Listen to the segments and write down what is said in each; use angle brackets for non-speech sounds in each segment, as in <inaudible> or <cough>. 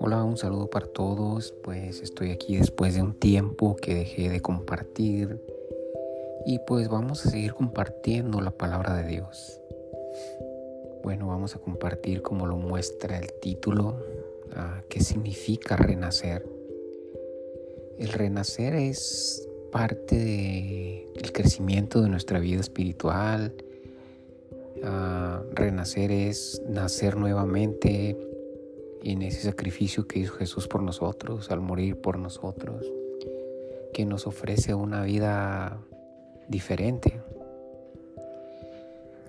Hola, un saludo para todos. Pues estoy aquí después de un tiempo que dejé de compartir y pues vamos a seguir compartiendo la palabra de Dios. Bueno, vamos a compartir como lo muestra el título, ah, qué significa renacer. El renacer es parte del crecimiento de nuestra vida espiritual. Renacer es nacer nuevamente en ese sacrificio que hizo Jesús por nosotros, al morir por nosotros, que nos ofrece una vida diferente.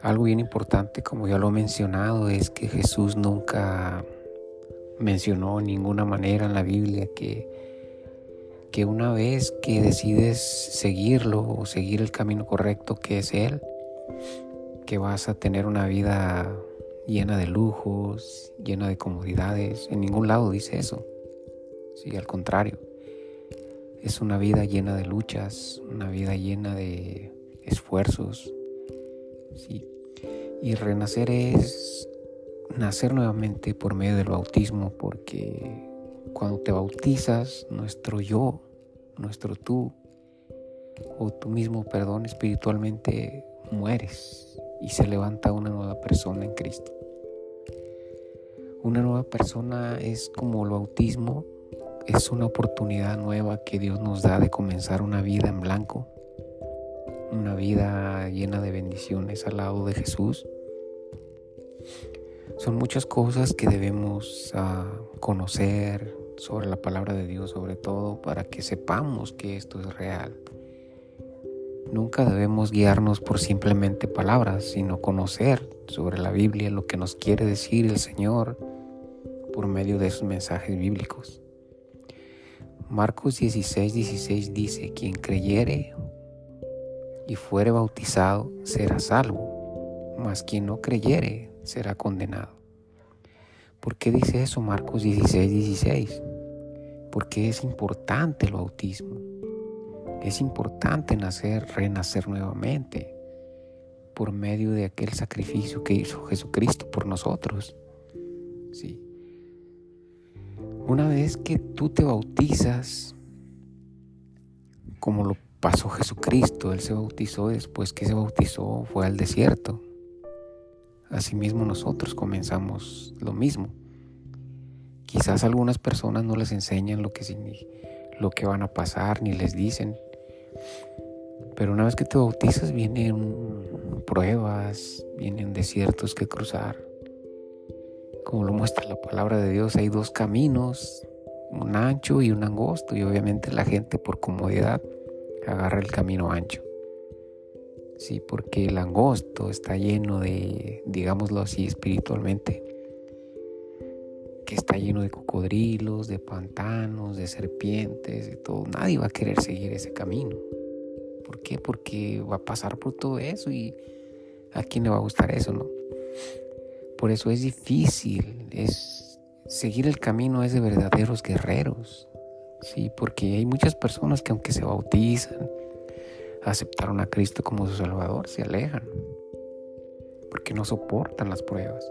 Algo bien importante, como ya lo he mencionado, es que Jesús nunca mencionó en ninguna manera en la Biblia que, que una vez que decides seguirlo o seguir el camino correcto que es Él, que vas a tener una vida llena de lujos, llena de comodidades. En ningún lado dice eso. Sí, al contrario. Es una vida llena de luchas, una vida llena de esfuerzos. Sí. Y renacer es nacer nuevamente por medio del bautismo, porque cuando te bautizas, nuestro yo, nuestro tú, o tú mismo, perdón, espiritualmente mueres y se levanta una nueva persona en Cristo. Una nueva persona es como el bautismo, es una oportunidad nueva que Dios nos da de comenzar una vida en blanco, una vida llena de bendiciones al lado de Jesús. Son muchas cosas que debemos uh, conocer sobre la palabra de Dios, sobre todo para que sepamos que esto es real. Nunca debemos guiarnos por simplemente palabras, sino conocer sobre la Biblia lo que nos quiere decir el Señor por medio de esos mensajes bíblicos. Marcos 16, 16 dice, quien creyere y fuere bautizado será salvo, mas quien no creyere será condenado. ¿Por qué dice eso Marcos 16, 16? Porque es importante el bautismo. Es importante nacer, renacer nuevamente por medio de aquel sacrificio que hizo Jesucristo por nosotros. Sí. Una vez que tú te bautizas, como lo pasó Jesucristo, Él se bautizó después que se bautizó fue al desierto. Asimismo nosotros comenzamos lo mismo. Quizás algunas personas no les enseñan lo que, lo que van a pasar ni les dicen. Pero una vez que te bautizas vienen pruebas, vienen desiertos que cruzar como lo muestra la palabra de Dios, hay dos caminos, un ancho y un angosto, y obviamente la gente por comodidad agarra el camino ancho. Sí, porque el angosto está lleno de, digámoslo así espiritualmente, está lleno de cocodrilos, de pantanos, de serpientes, de todo. Nadie va a querer seguir ese camino. ¿Por qué? Porque va a pasar por todo eso y a quién le va a gustar eso, ¿no? Por eso es difícil, es seguir el camino es de verdaderos guerreros. Sí, porque hay muchas personas que aunque se bautizan, aceptaron a Cristo como su Salvador, se alejan. Porque no soportan las pruebas.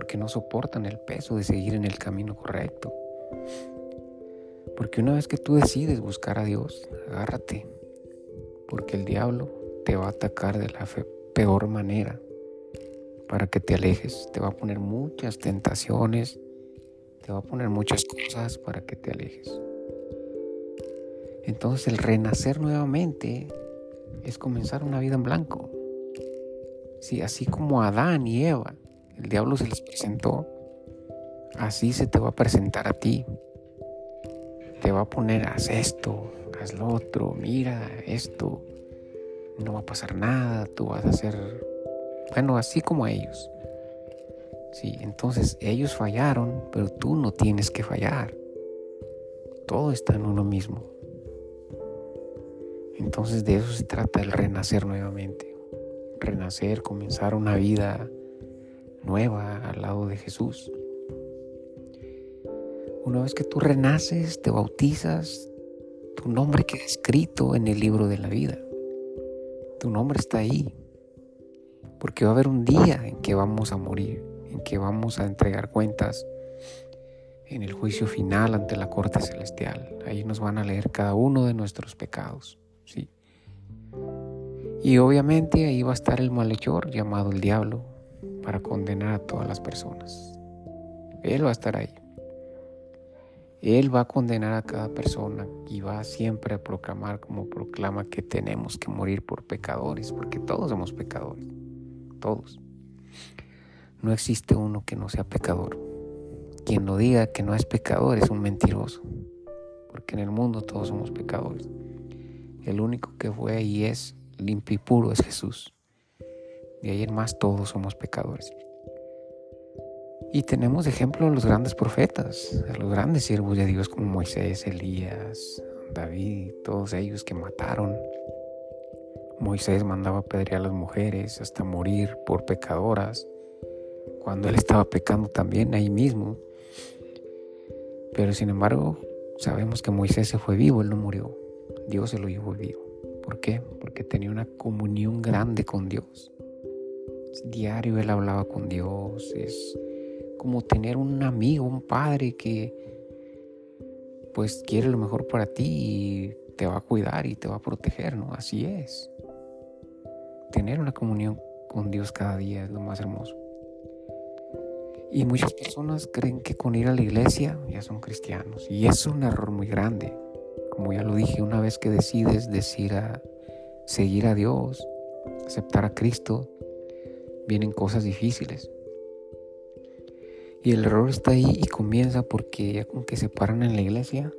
Porque no soportan el peso de seguir en el camino correcto. Porque una vez que tú decides buscar a Dios, agárrate. Porque el diablo te va a atacar de la peor manera para que te alejes. Te va a poner muchas tentaciones, te va a poner muchas cosas para que te alejes. Entonces el renacer nuevamente es comenzar una vida en blanco. Sí, así como Adán y Eva, el diablo se les presentó, así se te va a presentar a ti. Te va a poner, haz esto, haz lo otro, mira esto, no va a pasar nada, tú vas a ser bueno, así como ellos. Sí, entonces ellos fallaron, pero tú no tienes que fallar. Todo está en uno mismo. Entonces de eso se trata el renacer nuevamente. Renacer, comenzar una vida nueva al lado de Jesús. Una vez que tú renaces, te bautizas, tu nombre queda escrito en el libro de la vida. Tu nombre está ahí Porque va a haber un día en que vamos a morir, en que vamos a entregar cuentas en el juicio final ante la corte celestial. Ahí nos van a leer cada uno de nuestros pecados, ¿sí? Y obviamente ahí va a estar el malhechor llamado el diablo para condenar a todas las personas. Él va a estar ahí. Él va a condenar a cada persona y va siempre a proclamar como proclama que tenemos que morir por pecadores, porque todos somos pecadores, todos. No existe uno que no sea pecador. Quien lo diga que no es pecador es un mentiroso, porque en el mundo todos somos pecadores. El único que fue y es limpio y puro es Jesús. De ahí en más todos somos pecadores. Y tenemos ejemplo a los grandes profetas, a los grandes siervos de Dios como Moisés, Elías, David, todos ellos que mataron. Moisés mandaba apedrear a las mujeres hasta morir por pecadoras, cuando él estaba pecando también ahí mismo. Pero sin embargo, sabemos que Moisés se fue vivo, él no murió. Dios se lo llevó vivo. ¿Por qué? Porque tenía una comunión grande con Dios. Diario él hablaba con Dios, es como tener un amigo, un padre que pues quiere lo mejor para ti y te va a cuidar y te va a proteger, ¿no? Así es. Tener una comunión con Dios cada día es lo más hermoso. Y muchas personas creen que con ir a la iglesia ya son cristianos. Y es un error muy grande. Como ya lo dije, una vez que decides decir a seguir a Dios, aceptar a Cristo, vienen cosas difíciles. Y el error está ahí y comienza porque ya con que se paran en la iglesia,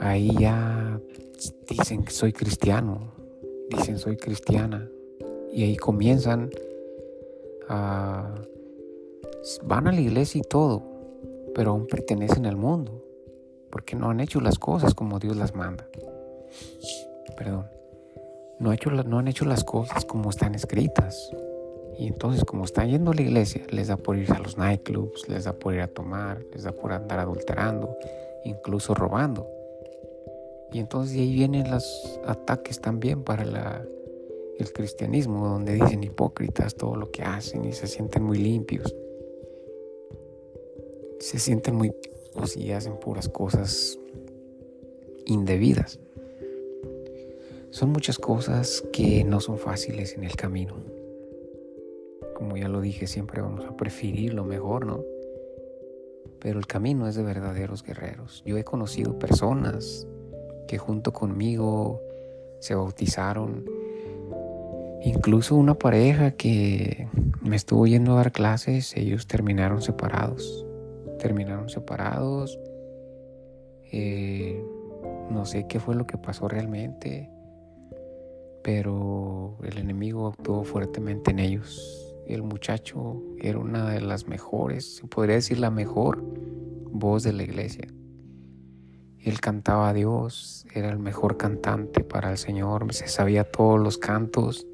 ahí ya dicen que soy cristiano, dicen soy cristiana. Y ahí comienzan a... van a la iglesia y todo, pero aún pertenecen al mundo, porque no han hecho las cosas como Dios las manda. Perdón. No, han hecho las cosas como están escritas. Y entonces como están yendo a la iglesia, les da por ir a los nightclubs, les da por ir a tomar, les da por andar adulterando, incluso robando. Y entonces de ahí vienen los ataques también para el cristianismo, donde dicen hipócritas todo lo que hacen y se sienten muy limpios. Se sienten muy y hacen puras cosas indebidas. Son muchas cosas que no son fáciles en el camino como ya lo dije, siempre vamos a preferir lo mejor, ¿no? Pero el camino es de verdaderos guerreros. Yo he conocido personas que junto conmigo se bautizaron. Incluso una pareja que me estuvo yendo a dar clases, ellos terminaron separados. Terminaron separados. Eh, no sé qué fue lo que pasó realmente, pero el enemigo actuó fuertemente en ellos. El muchacho era una de las mejores, podría decir la mejor voz de la iglesia. Él cantaba a Dios, era el mejor cantante para el Señor, se sabía todos los cantos.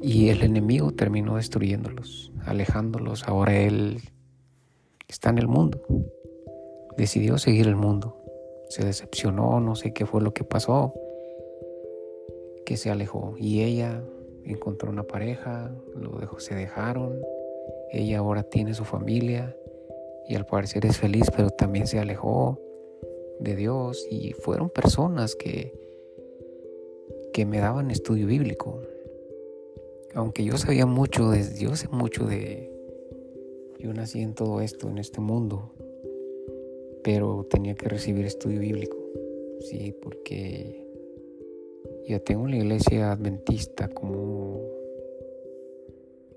Y el enemigo terminó destruyéndolos, alejándolos. Ahora él está en el mundo, decidió seguir el mundo, se decepcionó, no sé qué fue lo que pasó, que se alejó y ella encontró una pareja, lo dejó, se dejaron, ella ahora tiene su familia y al parecer es feliz, pero también se alejó de Dios y fueron personas que, que me daban estudio bíblico. Aunque yo sabía mucho, de, yo sé mucho de, yo nací en todo esto, en este mundo, pero tenía que recibir estudio bíblico, sí, porque ya tengo la iglesia adventista como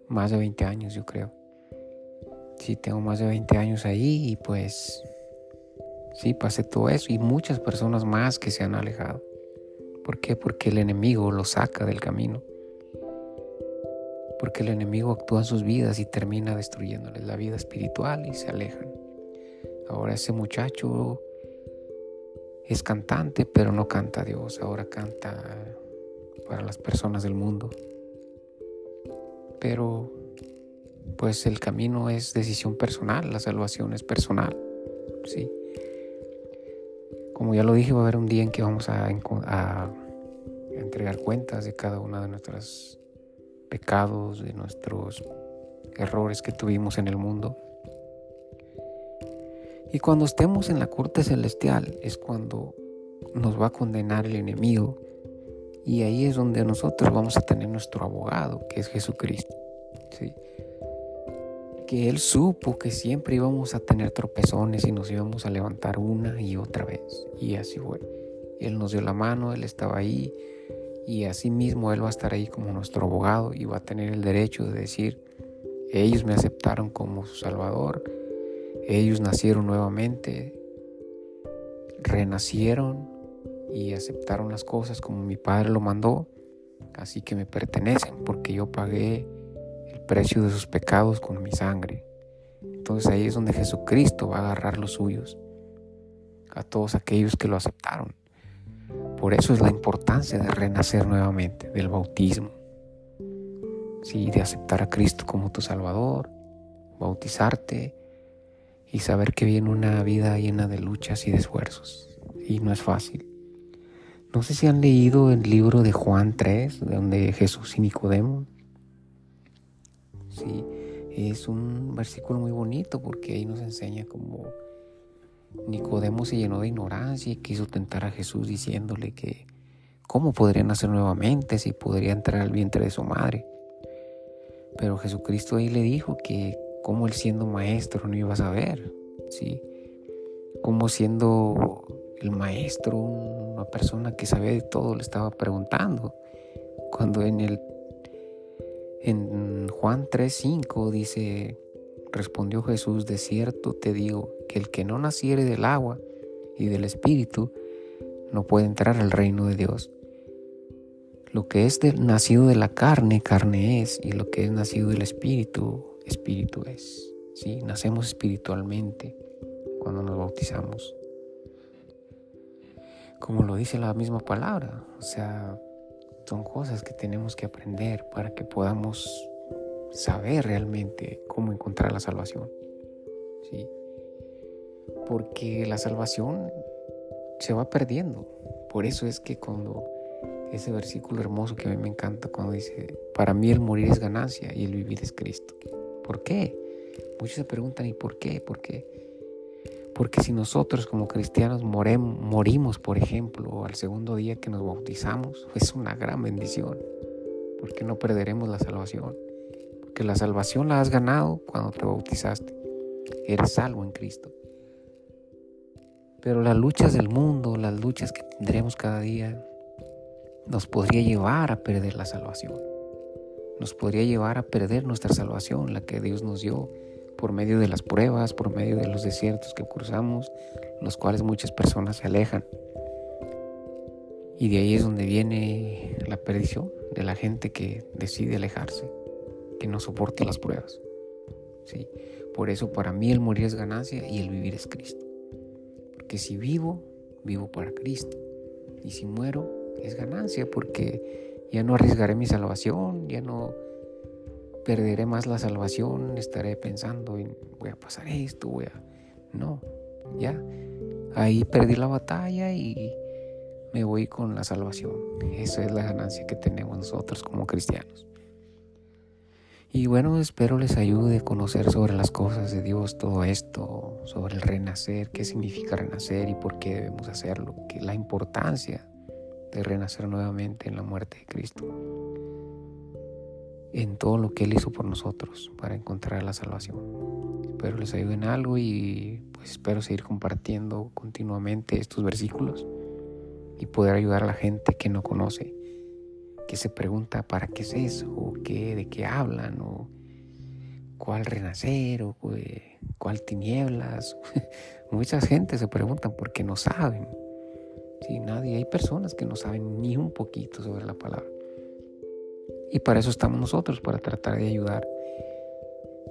más de 20 años, yo creo. Sí, tengo más de 20 años ahí y pues sí, pasé todo eso y muchas personas más que se han alejado. ¿Por qué? Porque el enemigo lo saca del camino. Porque el enemigo actúa en sus vidas y termina destruyéndoles la vida espiritual y se alejan. Ahora ese muchacho es cantante, pero no canta a Dios, ahora canta para las personas del mundo. Pero pues el camino es decisión personal, la salvación es personal. Sí. Como ya lo dije, va a haber un día en que vamos a, a entregar cuentas de cada una de nuestras pecados, de nuestros errores que tuvimos en el mundo. Y cuando estemos en la corte celestial es cuando nos va a condenar el enemigo. Y ahí es donde nosotros vamos a tener nuestro abogado, que es Jesucristo. Que Él supo que siempre íbamos a tener tropezones y nos íbamos a levantar una y otra vez. Y así fue. Él nos dio la mano, Él estaba ahí. Y así mismo Él va a estar ahí como nuestro abogado y va a tener el derecho de decir, ellos me aceptaron como su Salvador, ellos nacieron nuevamente, renacieron y aceptaron las cosas como mi Padre lo mandó, así que me pertenecen porque yo pagué el precio de sus pecados con mi sangre. Entonces ahí es donde Jesucristo va a agarrar los suyos, a todos aquellos que lo aceptaron. Por eso es la importancia de renacer nuevamente, del bautismo. ¿sí? de aceptar a Cristo como tu Salvador, bautizarte y saber que viene una vida llena de luchas y de esfuerzos. Y no es fácil. No sé si han leído el libro de Juan 3, donde Jesús y Nicodemo. Sí, es un versículo muy bonito porque ahí nos enseña cómo Nicodemo se llenó de ignorancia y quiso tentar a Jesús diciéndole que cómo podría nacer nuevamente si podría entrar al vientre de su madre. Pero Jesucristo ahí le dijo que como él siendo maestro no iba a saber, ¿sí? Como siendo el maestro, una persona que sabía de todo, le estaba preguntando. Cuando en el en Juan 3:5 dice, respondió Jesús, de cierto te digo que el que no naciere del agua y del espíritu no puede entrar al reino de Dios. Lo que es nacido de la carne, carne es, y lo que es nacido del espíritu, espíritu es. ¿sí? Nacemos espiritualmente cuando nos bautizamos. Como lo dice la misma palabra, o sea, son cosas que tenemos que aprender para que podamos saber realmente cómo encontrar la salvación. ¿sí? Porque la salvación se va perdiendo. Por eso es que cuando ese versículo hermoso que a mí me encanta cuando dice, para mí el morir es ganancia y el vivir es Cristo. ¿Por qué? Muchos se preguntan, ¿y por qué? ¿Por qué? Porque si nosotros como cristianos morimos, por ejemplo, al segundo día que nos bautizamos, es una gran bendición, porque no perderemos la salvación. Porque la salvación la has ganado cuando te bautizaste. Eres salvo en Cristo. Pero las luchas del mundo, las luchas que tendremos cada día, nos podría llevar a perder la salvación. Nos podría llevar a perder nuestra salvación, la que Dios nos dio por medio de las pruebas, por medio de los desiertos que cruzamos, los cuales muchas personas se alejan. Y de ahí es donde viene la perdición de la gente que decide alejarse, que no soporta las pruebas. ¿Sí? Por eso para mí el morir es ganancia y el vivir es Cristo. Porque si vivo, vivo para Cristo. Y si muero, es ganancia porque ya no arriesgaré mi salvación, ya no perderé más la salvación, estaré pensando en voy a pasar esto, voy a... No, ya. Ahí perdí la batalla y me voy con la salvación. Esa es la ganancia que tenemos nosotros como cristianos. Y bueno, espero les ayude a conocer sobre las cosas de Dios, todo esto, sobre el renacer, qué significa renacer y por qué debemos hacerlo, que la importancia de renacer nuevamente en la muerte de Cristo, en todo lo que Él hizo por nosotros para encontrar la salvación. Espero les ayude en algo y pues espero seguir compartiendo continuamente estos versículos y poder ayudar a la gente que no conoce, que se pregunta para qué es eso, o qué, de qué hablan, o cuál renacer, o cuál tinieblas. <laughs> Muchas gente se preguntan porque no saben. Sí, nadie. Hay personas que no saben ni un poquito sobre la palabra. Y para eso estamos nosotros, para tratar de ayudar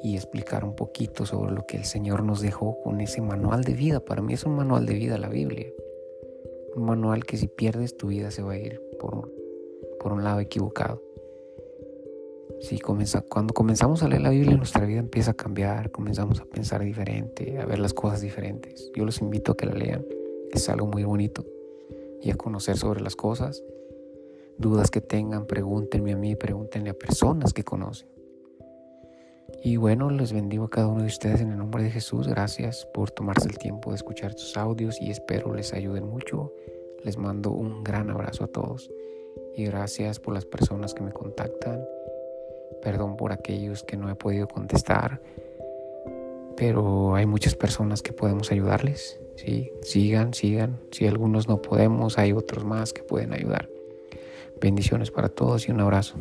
y explicar un poquito sobre lo que el Señor nos dejó con ese manual de vida. Para mí es un manual de vida la Biblia. Un manual que si pierdes tu vida se va a ir por un, por un lado equivocado. Si cuando comenzamos a leer la Biblia nuestra vida empieza a cambiar, comenzamos a pensar diferente, a ver las cosas diferentes. Yo los invito a que la lean, es algo muy bonito y a conocer sobre las cosas dudas que tengan, pregúntenme a mí, pregúntenle a personas que conocen. Y bueno, les bendigo a cada uno de ustedes en el nombre de Jesús. Gracias por tomarse el tiempo de escuchar estos audios y espero les ayuden mucho. Les mando un gran abrazo a todos y gracias por las personas que me contactan. Perdón por aquellos que no he podido contestar, pero hay muchas personas que podemos ayudarles. Sí, sigan, sigan. Si algunos no podemos, hay otros más que pueden ayudar. Bendiciones para todos y un abrazo.